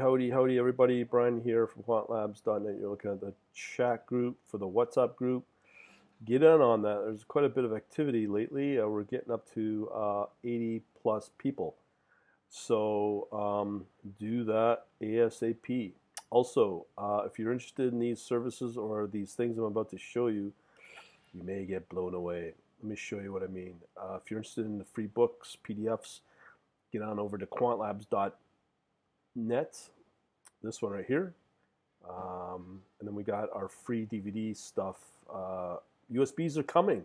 howdy, howdy, everybody. Brian here from quantlabs.net. You're looking at the chat group for the WhatsApp group. Get in on that. There's quite a bit of activity lately. Uh, we're getting up to uh, 80 plus people. So um, do that ASAP. Also, uh, if you're interested in these services or these things I'm about to show you, you may get blown away. Let me show you what I mean. Uh, if you're interested in the free books, PDFs, get on over to quantlabs.net net, this one right here. Um, and then we got our free DVD stuff. Uh, USBs are coming.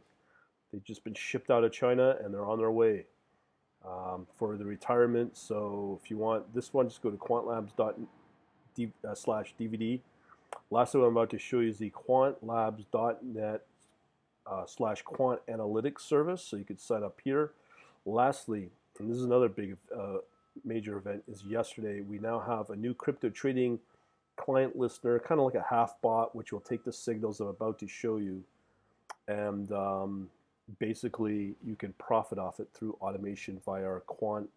They've just been shipped out of China and they're on their way um, for the retirement. So if you want this one, just go to quantlabs.net uh, slash DVD. Last thing I'm about to show you is the quantlabs.net uh, slash quant analytics service. So you could sign up here. Lastly, and this is another big uh, major event is yesterday. We now have a new crypto trading client listener, kind of like a half bot, which will take the signals I'm about to show you, and um, basically you can profit off it through automation via our quant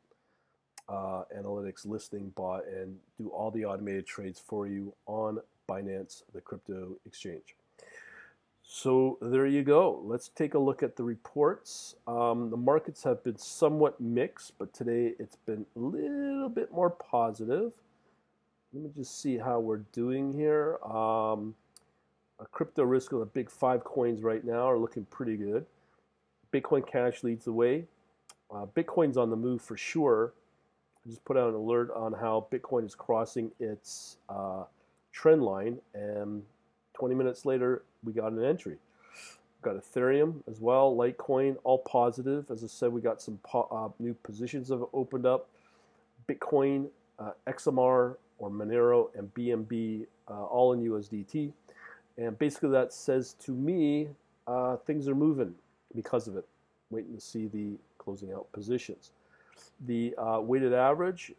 uh, analytics listening bot and do all the automated trades for you on Binance, the crypto exchange. So there you go. Let's take a look at the reports. Um, the markets have been somewhat mixed, but today it's been a little bit more positive. Let me just see how we're doing here. Um, a crypto risk of the big five coins right now are looking pretty good. Bitcoin Cash leads the way. Uh, Bitcoin's on the move for sure. I just put out an alert on how Bitcoin is crossing its uh, trend line, and 20 minutes later, we got an entry. Got Ethereum as well, Litecoin, all positive. As I said, we got some po- uh, new positions have opened up. Bitcoin, uh, XMR or Monero, and BNB, uh, all in USDT. And basically, that says to me uh, things are moving because of it. Waiting to see the closing out positions. The uh, weighted average,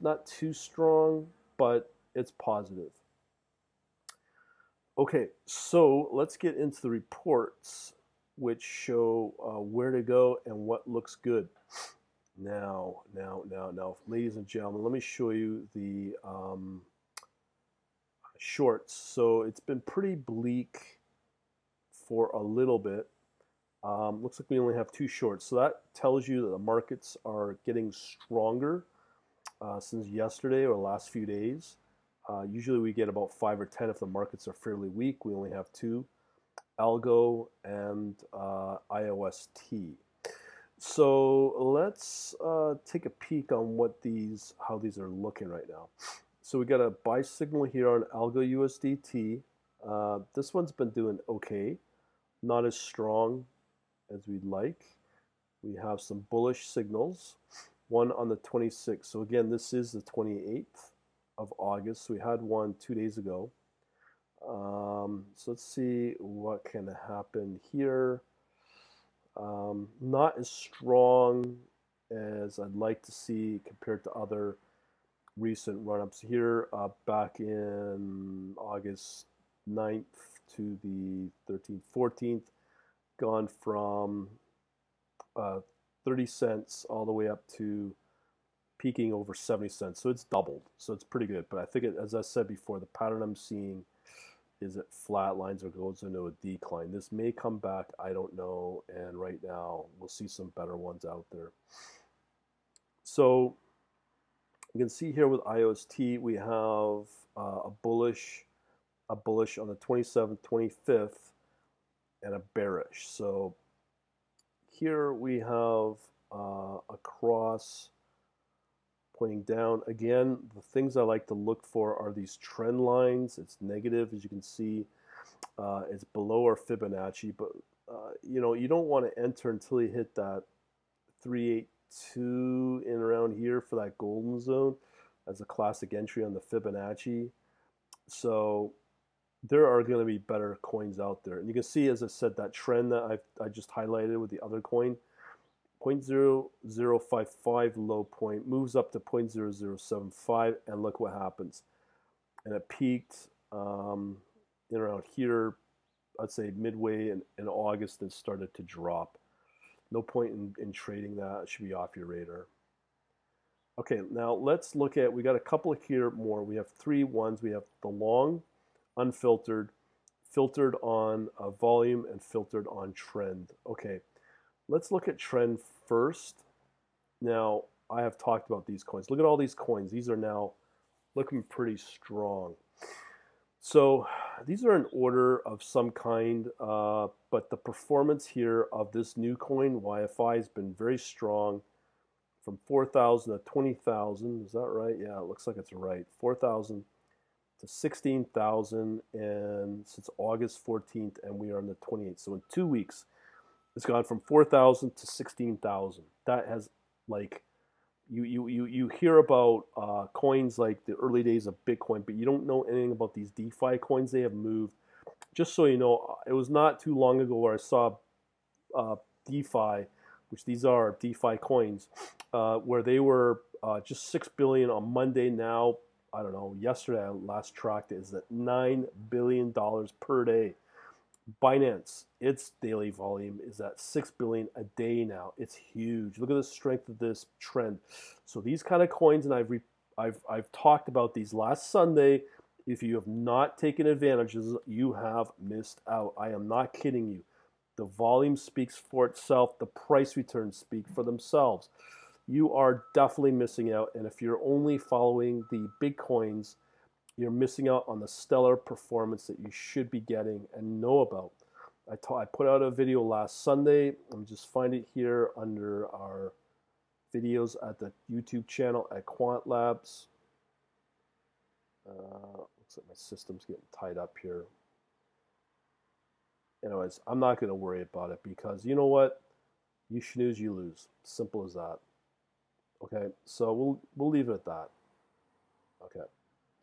not too strong, but it's positive. Okay, so let's get into the reports which show uh, where to go and what looks good. Now, now, now, now, ladies and gentlemen, let me show you the um, shorts. So it's been pretty bleak for a little bit. Um, looks like we only have two shorts. So that tells you that the markets are getting stronger uh, since yesterday or last few days. Uh, usually we get about five or ten if the markets are fairly weak. We only have two, Algo and uh, IOST. So let's uh, take a peek on what these, how these are looking right now. So we got a buy signal here on Algo USDT. Uh, this one's been doing okay, not as strong as we'd like. We have some bullish signals, one on the 26th. So again, this is the 28th of August. So we had one two days ago. Um, so let's see what can happen here. Um, not as strong as I'd like to see compared to other recent run-ups here uh, back in August 9th to the 13th, 14th, gone from uh, 30 cents all the way up to peaking over 70 cents. So it's doubled. So it's pretty good. But I think, it, as I said before, the pattern I'm seeing is it flat lines or goes into a decline. This may come back. I don't know. And right now, we'll see some better ones out there. So you can see here with IOST, we have uh, a bullish, a bullish on the 27th, 25th, and a bearish. So here we have uh, a cross pointing down. Again, the things I like to look for are these trend lines. It's negative, as you can see. Uh, it's below our Fibonacci, but uh, you know you don't want to enter until you hit that 382 in around here for that golden zone as a classic entry on the Fibonacci. So there are going to be better coins out there, and you can see, as I said, that trend that I I just highlighted with the other coin 0.0055 low point moves up to 0.0075 and look what happens and it peaked um, in around here I'd say midway in, in August and started to drop no point in, in trading that it should be off your radar Okay, now let's look at, we got a couple of here more. We have three ones. We have the long, unfiltered, filtered on uh, volume, and filtered on trend. Okay, let's look at trend first. Now, I have talked about these coins. Look at all these coins. These are now looking pretty strong. So these are in order of some kind, uh, but the performance here of this new coin, YFI, has been very strong from 4,000 to 20,000. Is that right? Yeah, it looks like it's right. 4,000 to 16,000 and since August 14th and we are on the 28th. So in two weeks, it's gone from 4,000 to 16,000. That has like you you you you hear about uh, coins like the early days of Bitcoin, but you don't know anything about these DeFi coins. They have moved. Just so you know, it was not too long ago where I saw uh, DeFi which these are DeFi coins, uh, where they were uh, just six billion on Monday. Now, I don't know. Yesterday, I last tracked is at nine billion dollars per day. Binance, its daily volume is at six billion a day now. It's huge. Look at the strength of this trend. So these kind of coins, and I've re- I've I've talked about these last Sunday. If you have not taken advantages, you have missed out. I am not kidding you. The volume speaks for itself. The price returns speak for themselves. You are definitely missing out. And if you're only following the big coins, you're missing out on the stellar performance that you should be getting and know about. I, ta- I put out a video last Sunday. Let me just find it here under our videos at the YouTube channel at Quant Labs. Uh, looks like my system's getting tied up here anyways, I'm not going to worry about it because you know what? You snooze, you lose. Simple as that. Okay, so we'll we'll leave it at that. Okay,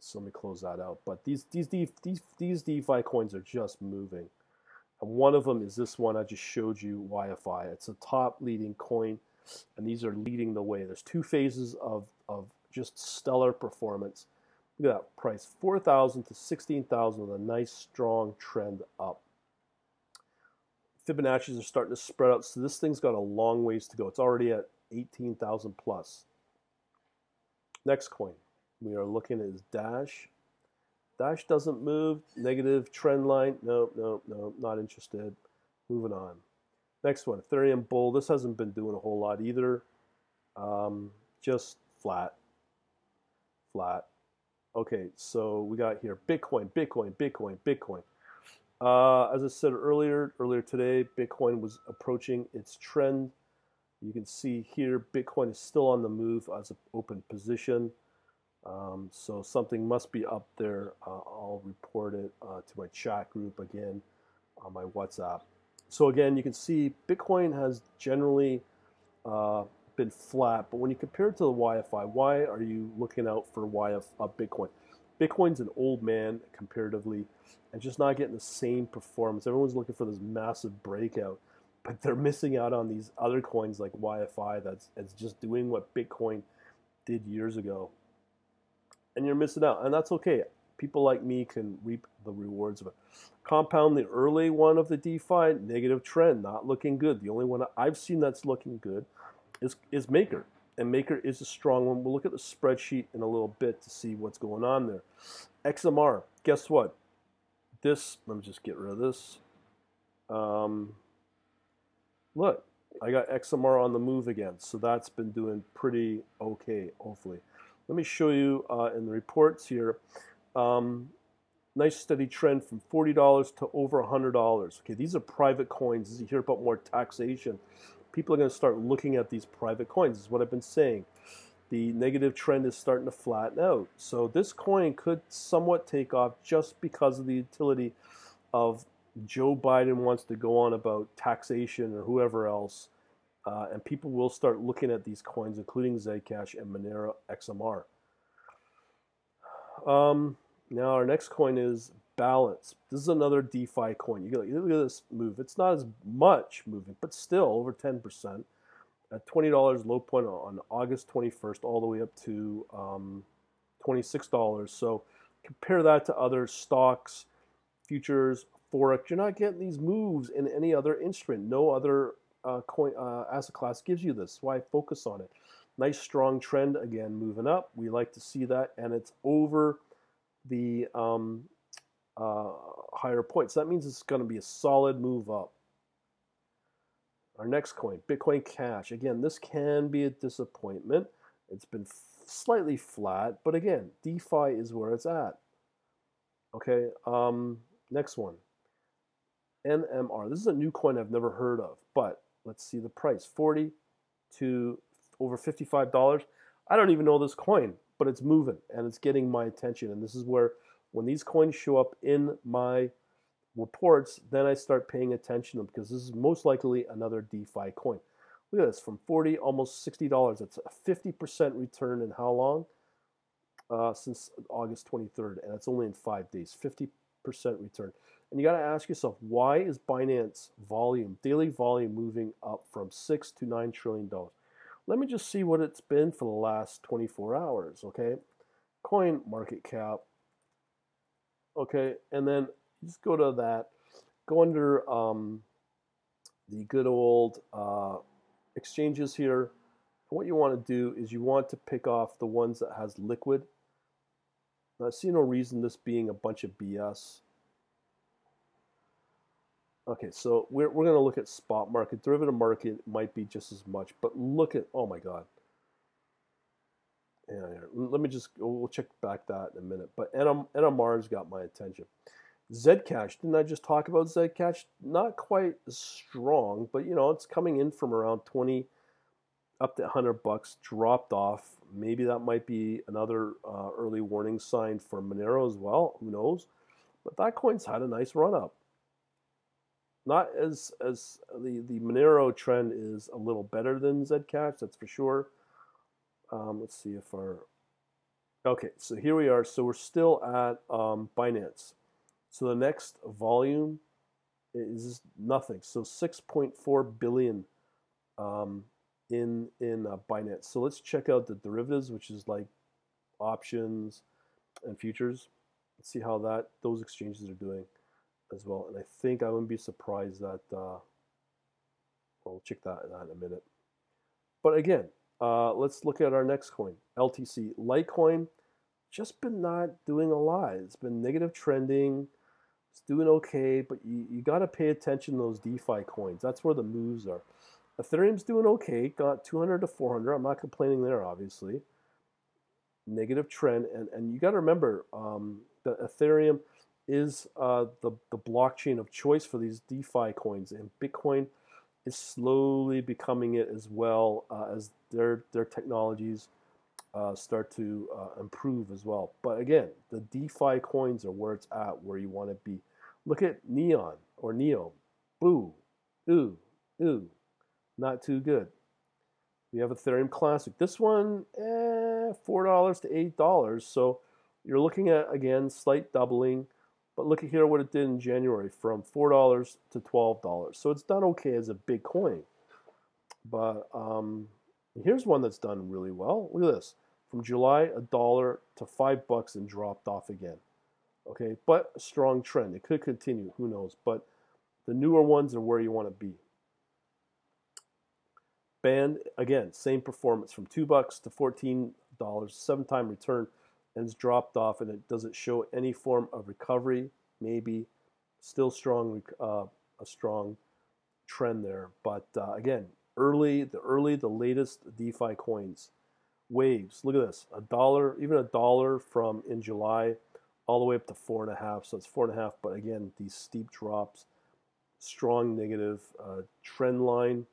so let me close that out. But these these these these DeFi coins are just moving, and one of them is this one I just showed you, YFI. It's a top leading coin, and these are leading the way. There's two phases of of just stellar performance. Look at that price, four thousand to sixteen thousand with a nice strong trend up. Fibonacci's are starting to spread out. So this thing's got a long ways to go. It's already at 18,000 plus. Next coin we are looking at is Dash. Dash doesn't move. Negative trend line. No, no, no, not interested. Moving on. Next one, Ethereum Bull. This hasn't been doing a whole lot either. Um, just flat. Flat. Okay, so we got here Bitcoin, Bitcoin, Bitcoin, Bitcoin. Uh, as I said earlier, earlier today, Bitcoin was approaching its trend. You can see here, Bitcoin is still on the move as an open position. Um, so something must be up there. Uh, I'll report it uh, to my chat group again on my WhatsApp. So again, you can see Bitcoin has generally uh, been flat, but when you compare it to the YFI, why are you looking out for YF, uh, Bitcoin? Bitcoin's an old man comparatively and just not getting the same performance. Everyone's looking for this massive breakout, but they're missing out on these other coins like YFI that's it's just doing what Bitcoin did years ago. And you're missing out, and that's okay. People like me can reap the rewards of it. Compound the early one of the DeFi negative trend, not looking good. The only one I've seen that's looking good is is Maker and Maker is a strong one. We'll look at the spreadsheet in a little bit to see what's going on there. XMR, guess what? This, let me just get rid of this. Um, look, I got XMR on the move again, so that's been doing pretty okay, hopefully. Let me show you uh, in the reports here. Um, nice steady trend from $40 to over $100. Okay, these are private coins. As you hear about more taxation, people are going to start looking at these private coins. Is what I've been saying. The negative trend is starting to flatten out. So this coin could somewhat take off just because of the utility of Joe Biden wants to go on about taxation or whoever else. Uh, and people will start looking at these coins, including Zcash and Monero XMR. Um, now our next coin is balance. This is another DeFi coin. You look at this move. It's not as much moving, but still over 10%. At $20 low point on August 21st, all the way up to um, $26. So compare that to other stocks, futures, forex. You're not getting these moves in any other instrument. No other uh, coin uh, asset class gives you this. Why focus on it? Nice strong trend again, moving up. We like to see that, and it's over the um, uh, higher points. That means it's going to be a solid move up. Our next coin, Bitcoin Cash. Again, this can be a disappointment. It's been slightly flat, but again, DeFi is where it's at. Okay, um, next one. NMR. This is a new coin I've never heard of, but let's see the price 40 to over $55. I don't even know this coin, but it's moving and it's getting my attention. And this is where, when these coins show up in my reports, then I start paying attention to them because this is most likely another DeFi coin. Look at this from 40 almost $60. It's a 50% return in how long? Uh, since August 23rd, and it's only in five days. 50% return. And you got to ask yourself, why is Binance volume, daily volume, moving up from six to nine trillion dollars? Let me just see what it's been for the last 24 hours. Okay, CoinMarketCap. Okay, and then just go to that. Go under um, the good old uh, exchanges here. What you want to do is you want to pick off the ones that has liquid. Now, I see no reason this being a bunch of BS. Okay, so we're, we're going to look at spot market. Derivative market might be just as much, but look at, oh my God. Yeah, let me just, we'll check back that in a minute. But NM, NMR's got my attention. Zcash, didn't I just talk about Zcash? Not quite strong, but you know, it's coming in from around 20 up to 100 bucks, dropped off. Maybe that might be another uh, early warning sign for Monero as well. Who knows? But that coin's had a nice run up not as as the the Monero trend is a little better than Zcash, that's for sure. Um, let's see if our okay. So here we are. So we're still at um, Binance. So the next volume is nothing. So 6.4 billion um, in in uh, Binance. So let's check out the derivatives, which is like options and futures. Let's see how that those exchanges are doing as well. And I think I wouldn't be surprised that, uh, we'll check that, in a minute. But again, uh, let's look at our next coin, LTC. Litecoin, just been not doing a lot. It's been negative trending. It's doing okay, but you, you got to pay attention to those DeFi coins. That's where the moves are. Ethereum's doing okay, got 200 to 400. I'm not complaining there, obviously. Negative trend, and, and you got to remember um, that Ethereum – is uh, the, the blockchain of choice for these DeFi coins, and Bitcoin is slowly becoming it as well uh, as their their technologies uh, start to uh, improve as well. But again, the DeFi coins are where it's at, where you want to be. Look at Neon or Neo, boo, ooh, ooh, not too good. We have Ethereum Classic. This one, eh, four dollars to eight dollars. So you're looking at again slight doubling. But look at here what it did in January from $4 to $12. So it's done okay as a big coin. But um, here's one that's done really well. Look at this. From July, a dollar to five bucks and dropped off again. Okay, but strong trend. It could continue. Who knows? But the newer ones are where you want to be. Band, again, same performance from two bucks to $14, seven time return and it's dropped off and it doesn't show any form of recovery maybe still strong uh, a strong trend there but uh, again early the early the latest defi coins waves look at this a dollar even a dollar from in july all the way up to four and a half so it's four and a half but again these steep drops strong negative uh, trend line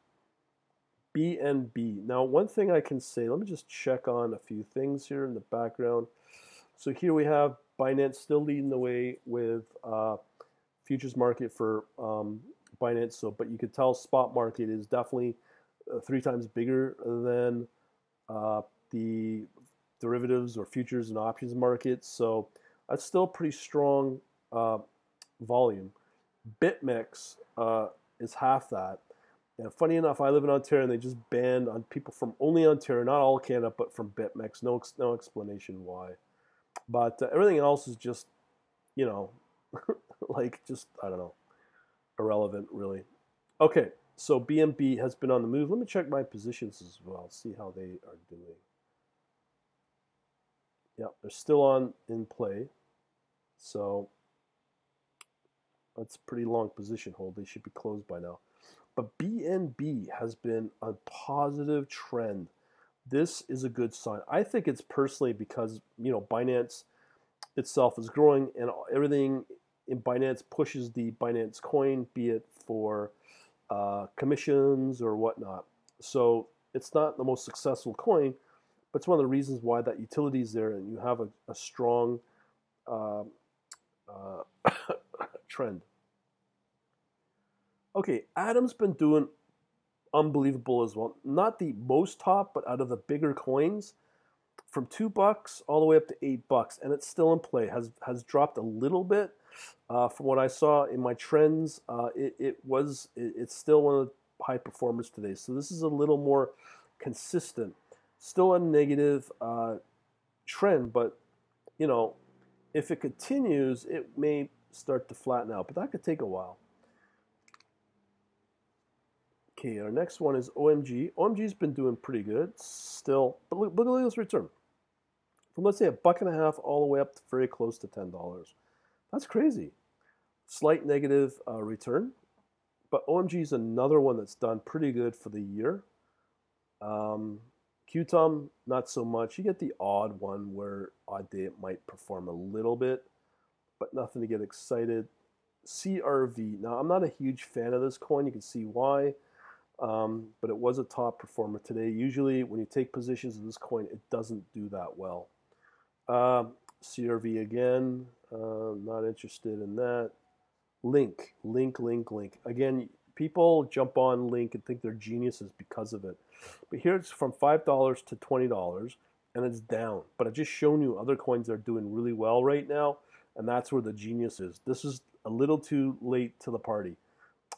BNB. Now, one thing I can say, let me just check on a few things here in the background. So here we have Binance still leading the way with uh, futures market for um, Binance. So, but you could tell spot market is definitely uh, three times bigger than uh, the derivatives or futures and options market. So that's still pretty strong uh, volume. BitMEX uh, is half that. And funny enough, I live in Ontario, and they just banned on people from only Ontario, not all Canada, but from BitMEX. No, no explanation why. But uh, everything else is just, you know, like just, I don't know, irrelevant really. Okay, so BNB has been on the move. Let me check my positions as well, see how they are doing. Yeah, they're still on in play. So that's pretty long position hold. They should be closed by now. But BNB has been a positive trend. This is a good sign. I think it's personally because, you know, Binance itself is growing and everything in Binance pushes the Binance coin, be it for uh, commissions or whatnot. So it's not the most successful coin, but it's one of the reasons why that utility is there and you have a, a strong uh, uh, trend. Okay, Atom's been doing unbelievable as well. Not the most top, but out of the bigger coins, from two bucks all the way up to eight bucks, and it's still in play. has has dropped a little bit uh, from what I saw in my trends. Uh, it, it was it, it's still one of the high performers today. So this is a little more consistent. Still a negative uh, trend, but you know, if it continues, it may start to flatten out, but that could take a while. Okay, our next one is OMG. OMG's been doing pretty good still, but look, look at this return. From let's say a buck and a half all the way up to very close to $10. That's crazy. Slight negative uh, return, but OMG is another one that's done pretty good for the year. Um, QTUM, not so much. You get the odd one where odd day it might perform a little bit, but nothing to get excited. CRV. Now, I'm not a huge fan of this coin. You can see why um, but it was a top performer today. Usually, when you take positions of this coin, it doesn't do that well. Uh, um, CRV again, uh, not interested in that. Link, link, link, link. Again, people jump on Link and think they're geniuses because of it. But here it's from $5 to $20 and it's down. But I've just shown you other coins that are doing really well right now, and that's where the genius is. This is a little too late to the party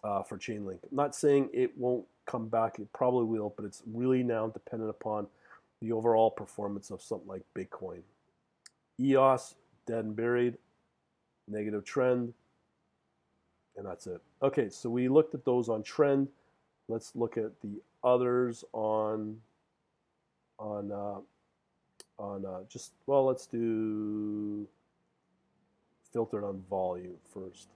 uh, for Chainlink. I'm not saying it won't come back. It probably will, but it's really now dependent upon the overall performance of something like Bitcoin. EOS, dead and buried, negative trend, and that's it. Okay, so we looked at those on trend. Let's look at the others on on uh, on uh, just well, let's do filtered on volume first.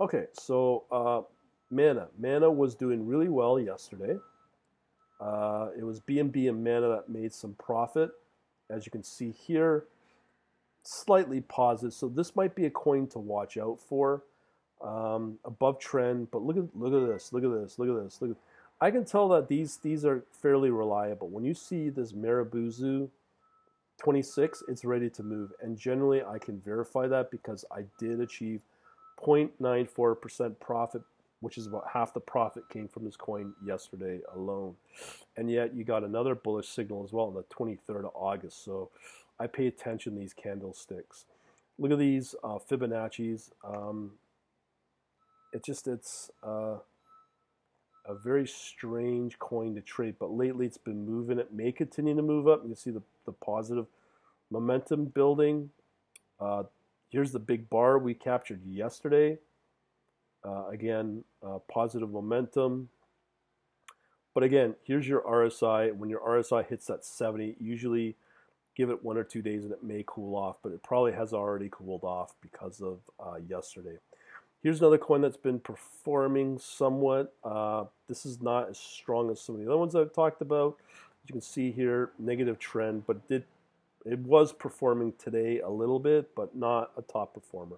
Okay, so uh, Mana. Mana was doing really well yesterday. Uh, it was BNB and Mana that made some profit. As you can see here, slightly positive. So this might be a coin to watch out for. Um, above trend, but look at look at this, look at this, look at this, look at. I can tell that these these are fairly reliable. When you see this Marubozu 26, it's ready to move, and generally I can verify that because I did achieve 0.94% profit, which is about half the profit came from this coin yesterday alone. And yet you got another bullish signal as well on the 23rd of August. So I pay attention to these candlesticks. Look at these uh, Fibonacci's. Um, it just, it's uh, a very strange coin to trade, but lately it's been moving. It may continue to move up. You can see the, the positive momentum building. Uh, Here's the big bar we captured yesterday. Uh, again, uh, positive momentum. But again, here's your RSI. When your RSI hits that 70, usually give it one or two days and it may cool off, but it probably has already cooled off because of uh, yesterday. Here's another coin that's been performing somewhat. Uh, this is not as strong as some of the other ones I've talked about. As you can see here, negative trend, but did it was performing today a little bit, but not a top performer.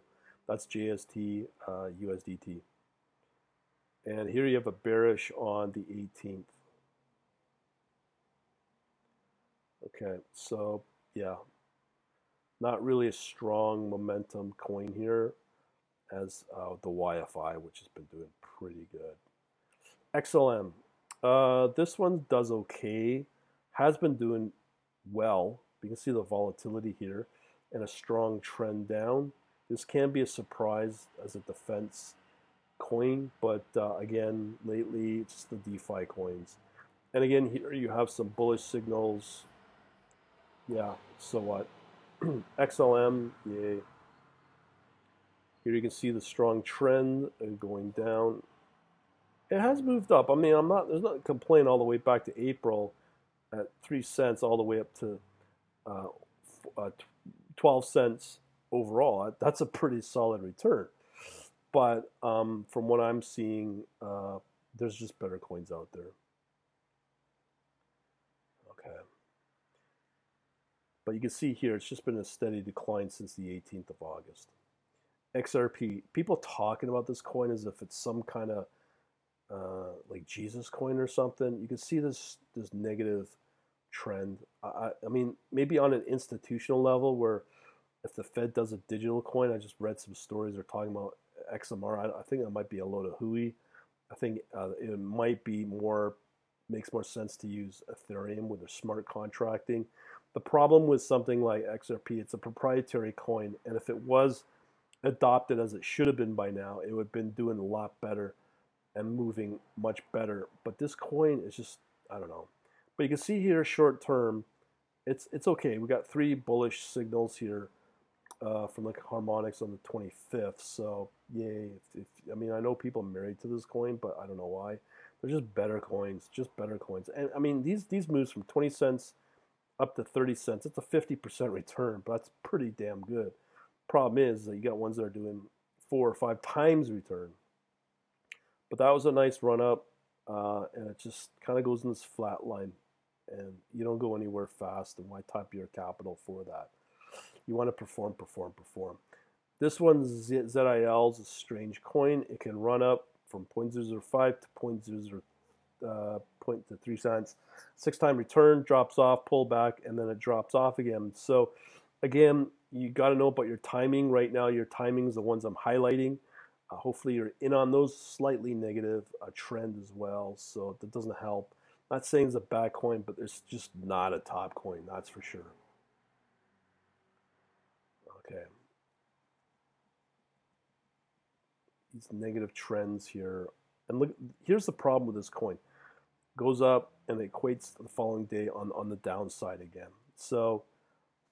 That's JST uh, USDT. And here you have a bearish on the 18th. Okay, so yeah, not really a strong momentum coin here as uh, the YFI, which has been doing pretty good. XLM, uh, this one does okay, has been doing well you can see the volatility here and a strong trend down. This can be a surprise as a defense coin, but uh, again, lately it's the DeFi coins. And again, here you have some bullish signals. Yeah, so what? XLM, yay. Here you can see the strong trend going down. It has moved up. I mean, I'm not. There's not a complaint all the way back to April at three cents, all the way up to uh, uh, 12 cents overall. That's a pretty solid return. But um, from what I'm seeing, uh, there's just better coins out there. Okay. But you can see here, it's just been a steady decline since the 18th of August. XRP, people talking about this coin as if it's some kind of uh, like Jesus coin or something. You can see this this negative trend. I, I mean, maybe on an institutional level where if the Fed does a digital coin, I just read some stories they're talking about XMR. I, I think that might be a load of hooey. I think uh, it might be more makes more sense to use Ethereum with their smart contracting. The problem with something like XRP, it's a proprietary coin, and if it was adopted as it should have been by now, it would have been doing a lot better and moving much better. But this coin is just, I don't know. But you can see here, short term, it's it's okay. We got three bullish signals here uh, from the harmonics on the 25th. So yay! If, if, I mean, I know people are married to this coin, but I don't know why. They're just better coins, just better coins. And I mean, these these moves from 20 cents up to 30 cents. It's a 50% return, but that's pretty damn good. Problem is that you got ones that are doing four or five times return. But that was a nice run up, uh, and it just kind of goes in this flat line, and you don't go anywhere fast. And why type your capital for that? You want to perform, perform, perform. This one, ZIL, is a strange coin. It can run up from 0.005 to 0.00 uh, point to three cents. Six time return drops off, pull back, and then it drops off again. So again, you got to know about your timing. Right now, your timing is the ones I'm highlighting. Uh, hopefully, you're in on those slightly negative uh, trend as well. So that doesn't help. Not saying it's a bad coin, but it's just not a top coin. That's for sure. Okay. These negative trends here. And look, here's the problem with this coin. Goes up and it equates the following day on, on the downside again. So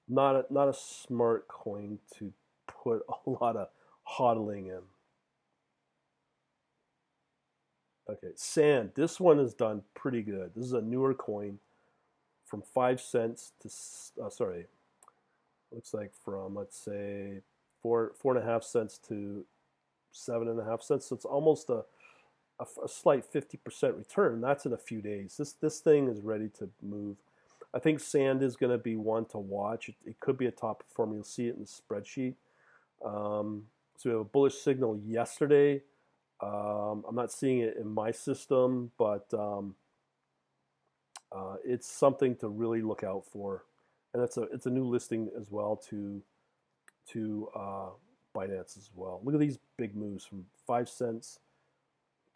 not a, not a smart coin to put a lot of hodling in. Okay, sand. This one is done pretty good. This is a newer coin from five cents to uh, sorry, looks like from let's say four four and a half cents to seven and a half cents. So it's almost a a, a slight 50% return. That's in a few days. This this thing is ready to move. I think sand is going to be one to watch. It, it, could be a top performer. You'll see it in the spreadsheet. Um, so we have a bullish signal yesterday. Um, I'm not seeing it in my system, but um, uh, it's something to really look out for. And it's a it's a new listing as well to to uh, Binance as well. Look at these big moves from five cents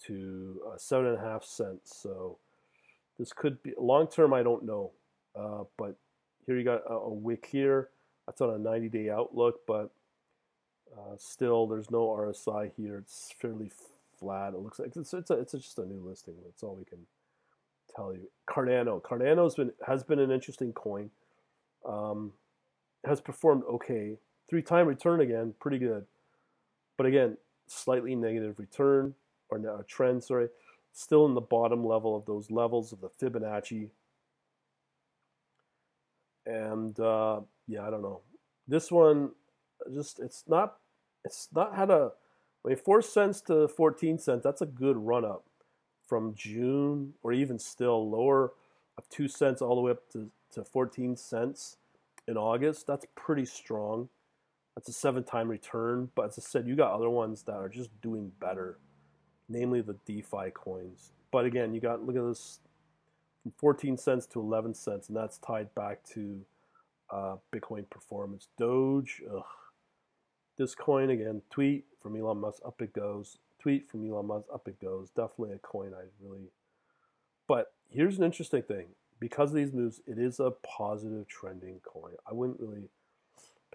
to uh, seven and a half cents. So this could be long term. I don't know, uh, but here you got a, a, wick here. That's on a 90 day outlook, but uh, still there's no RSI here. It's fairly flat. It looks like it's it's, a, it's just a new listing. That's all we can tell you. Cardano. Cardano's been has been an interesting coin. Um, has performed okay. Three time return again, pretty good. But again, slightly negative return or a trend, sorry, still in the bottom level of those levels of the Fibonacci. And uh, yeah, I don't know. This one, just it's not, it's not had a, Mean, four cents to 14 cents. That's a good run up from June, or even still lower of two cents all the way up to, to 14 cents in August. That's pretty strong. That's a seven time return. But as I said, you got other ones that are just doing better namely the DeFi coins. But again, you got look at this from 14 cents to 11 cents, and that's tied back to uh, Bitcoin performance. Doge, ugh. This coin again, tweet from Elon Musk, up it goes. Tweet from Elon Musk, up it goes. Definitely a coin I really. But here's an interesting thing. Because of these moves, it is a positive trending coin. I wouldn't really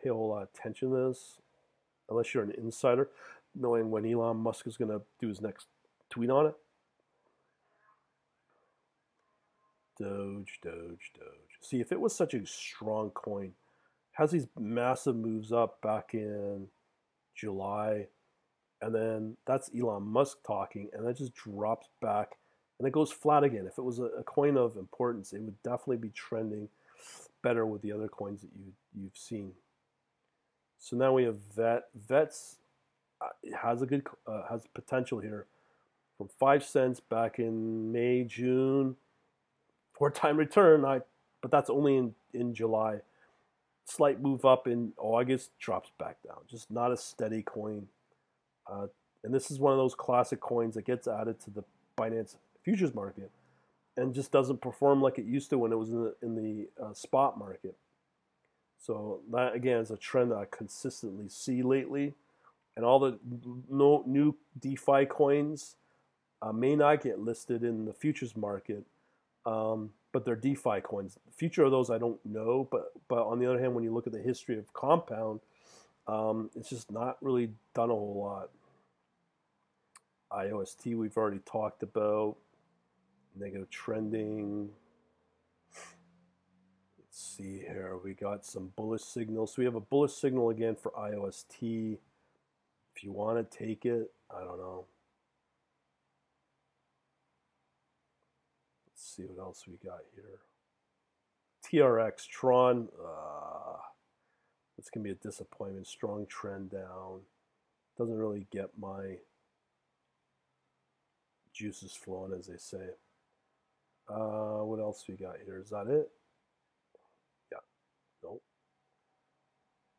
pay a whole lot of attention to this unless you're an insider knowing when Elon Musk is going to do his next tweet on it. Doge, Doge, Doge. See, if it was such a strong coin, has these massive moves up back in July, and then that's Elon Musk talking, and that just drops back and it goes flat again. If it was a, coin of importance, it would definitely be trending better with the other coins that you you've seen. So now we have Vet. Vet's uh, has a good uh, has potential here from five cents back in May June for time return. I but that's only in in July. Slight move up in August, drops back down. Just not a steady coin. Uh, and this is one of those classic coins that gets added to the Binance futures market and just doesn't perform like it used to when it was in the, in the uh, spot market. So that again is a trend that I consistently see lately, and all the no, new DeFi coins uh, may not get listed in the futures market, um, but they're DeFi coins. The future of those I don't know, but but on the other hand, when you look at the history of Compound, um, it's just not really done a whole lot. IOST we've already talked about negative trending. Let's see here. We got some bullish signals. So we have a bullish signal again for IOST. If you want to take it, I don't know. Let's see what else we got here. TRX, Tron. Uh, it's to be a disappointment. Strong trend down. Doesn't really get my juices flowing, as they say. Uh, what else we got here? Is that it? Yeah. Nope.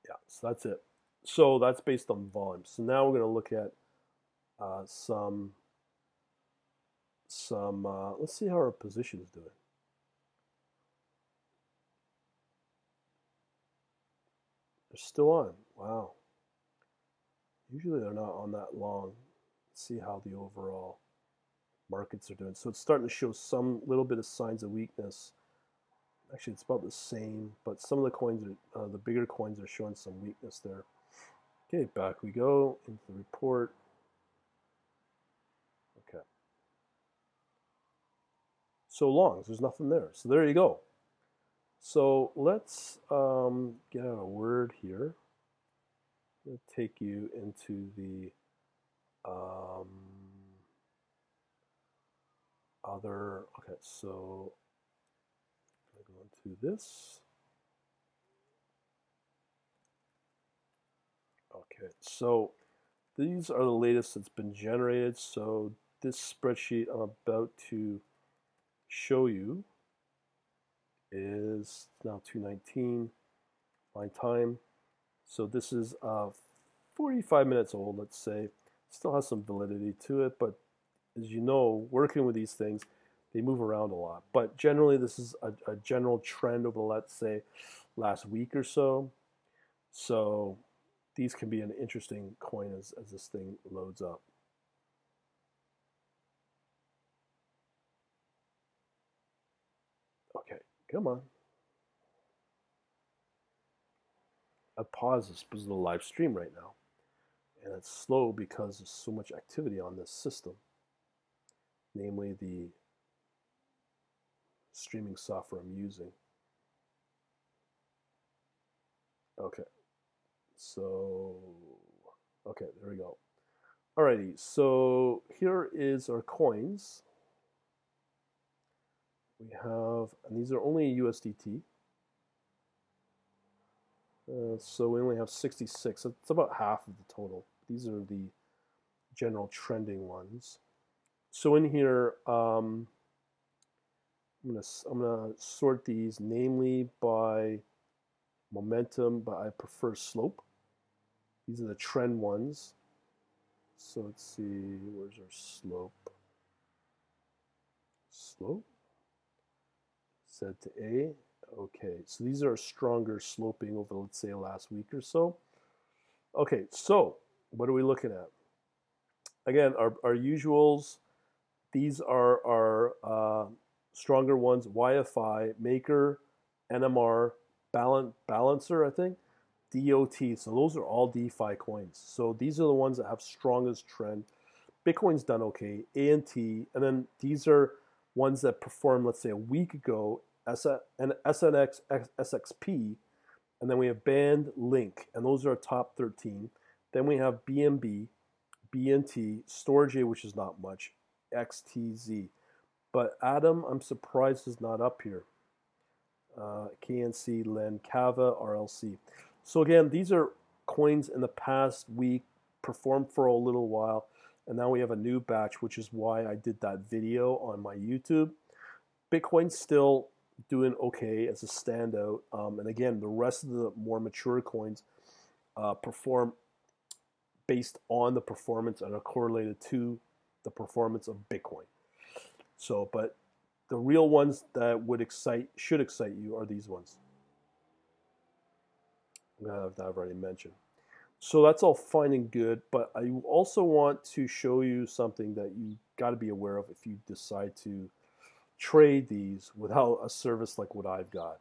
Yeah, so that's it. So that's based on volume. So now we're to look at uh, some, some uh, let's see how our position is doing. They're still on. Wow. Usually they're not on that long. Let's see how the overall markets are doing. So it's starting to show some little bit of signs of weakness. Actually, it's about the same, but some of the coins, are, uh, the bigger coins are showing some weakness there. Okay, back we go into the report. Okay. So longs, there's nothing there. So there you go. So let's um, get out a word here. I'm take you into the um, other, okay, so I go into this. Okay, so these are the latest that's been generated. So this spreadsheet I'm about to show you is now 219 my time. So this is uh, 45 minutes old, let's say. Still has some validity to it, but as you know, working with these things, they move around a lot. But generally, this is a, a general trend over, let's say, last week or so. So these can be an interesting coin as, as this thing loads up. Okay, come on. I pause this because of the live stream right now. And it's slow because there's so much activity on this system namely the streaming software I'm using. Okay, so, okay, there we go. Alrighty, so here is our coins. We have, and these are only USDT. Uh, so we only have 66. It's about half of the total. These are the general trending ones. So in here, um, I'm gonna I'm gonna sort these namely by momentum, but I prefer slope. These are the trend ones. So let's see, where's our slope? Slope. To A. Okay, so these are stronger sloping over, let's say, last week or so. Okay, so what are we looking at? Again, our, our usuals, these are our uh, stronger ones, YFI, Maker, NMR, Balan- Balancer, I think, DOT. So those are all DeFi coins. So these are the ones that have strongest trend. Bitcoin's done okay, ANT, and then these are ones that performed, let's say, a week ago, SNX, SXP, and then we have Band, Link, and those are our top 13. Then we have BNB, BNT, Storage A, which is not much, XTZ. But Atom, I'm surprised is not up here. Uh, KNC, Len, Kava, RLC. So again, these are coins in the past week, performed for a little while, and now we have a new batch, which is why I did that video on my YouTube. Bitcoin's still doing okay as a standout, um, and again, the rest of the more mature coins uh, perform based on the performance and are correlated to the performance of Bitcoin. So, but the real ones that would excite, should excite you are these ones uh, that I've already mentioned. So that's all fine and good, but I also want to show you something that you got to be aware of if you decide to trade these without a service like what I've got.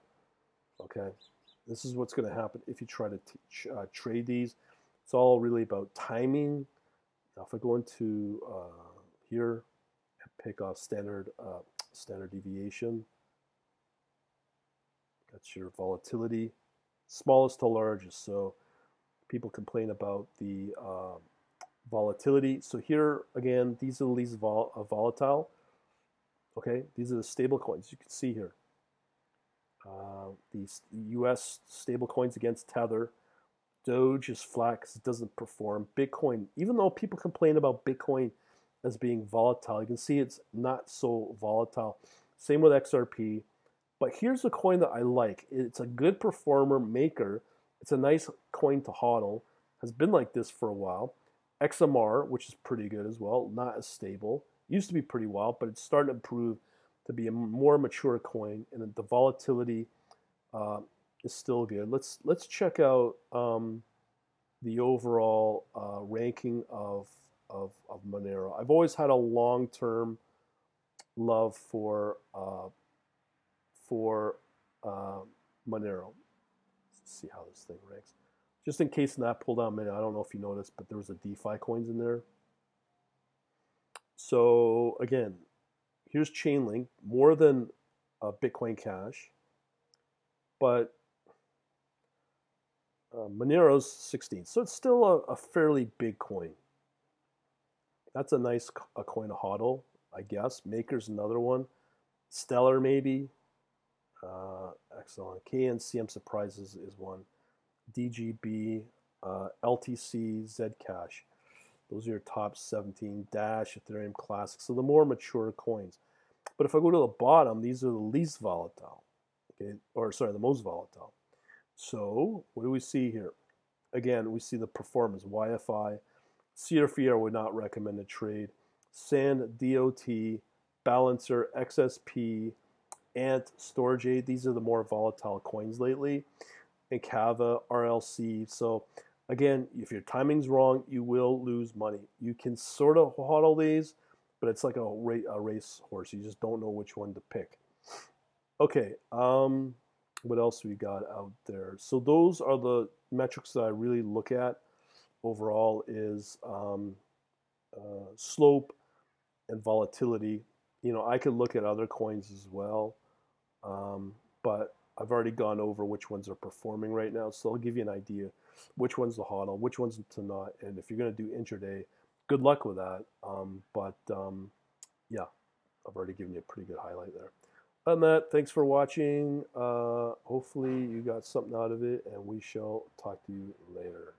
Okay, this is what's going to happen if you try to teach, uh, trade these. It's all really about timing. Now, if I go into uh, here and pick off standard uh, standard deviation, that's your volatility, smallest to largest. So people complain about the uh, volatility. So here again, these are the least vol uh, volatile. Okay, these are the stable coins you can see here. Uh, these U.S. stable coins against Tether. Doge is flat because it doesn't perform. Bitcoin, even though people complain about Bitcoin as being volatile, you can see it's not so volatile. Same with XRP. But here's a coin that I like. It's a good performer maker. It's a nice coin to hodl. Has been like this for a while. XMR, which is pretty good as well, not as stable. Used to be pretty wild, but it's starting to prove to be a more mature coin, and the volatility uh, is still good. Let's let's check out um, the overall uh, ranking of, of of Monero. I've always had a long term love for uh, for uh, Monero. Let's see how this thing ranks. Just in case not pull down minute, I don't know if you noticed, but there was a DeFi coins in there. So again, here's Chainlink, more than uh, Bitcoin Cash, but uh, Monero's 16. So it's still a, a, fairly big coin. That's a nice a coin to hodl, I guess. Maker's another one. Stellar maybe. Uh, excellent. KNC, I'm is, is one. DGB, uh, LTC, Zcash. Those are your top 17 Dash, Ethereum Classic. So the more mature coins. But if I go to the bottom, these are the least volatile. Okay, or sorry, the most volatile. So what do we see here? Again, we see the performance. YFI, CRFR would not recommend a trade. SAND, DOT, Balancer, XSP, Ant, Storage A. These are the more volatile coins lately. And Kava, RLC. So again, if your timing's wrong, you will lose money. You can sort of huddle these, but it's like a, ra- a race horse. You just don't know which one to pick. Okay, um, what else we got out there? So those are the metrics that I really look at overall is um, uh, slope and volatility. You know, I could look at other coins as well, um, but I've already gone over which ones are performing right now, so I'll give you an idea which one's the hodl, which one's to not, and if you're going to do intraday, good luck with that. Um, but um, yeah, I've already given you a pretty good highlight there. On that, thanks for watching. Uh, hopefully you got something out of it, and we shall talk to you later.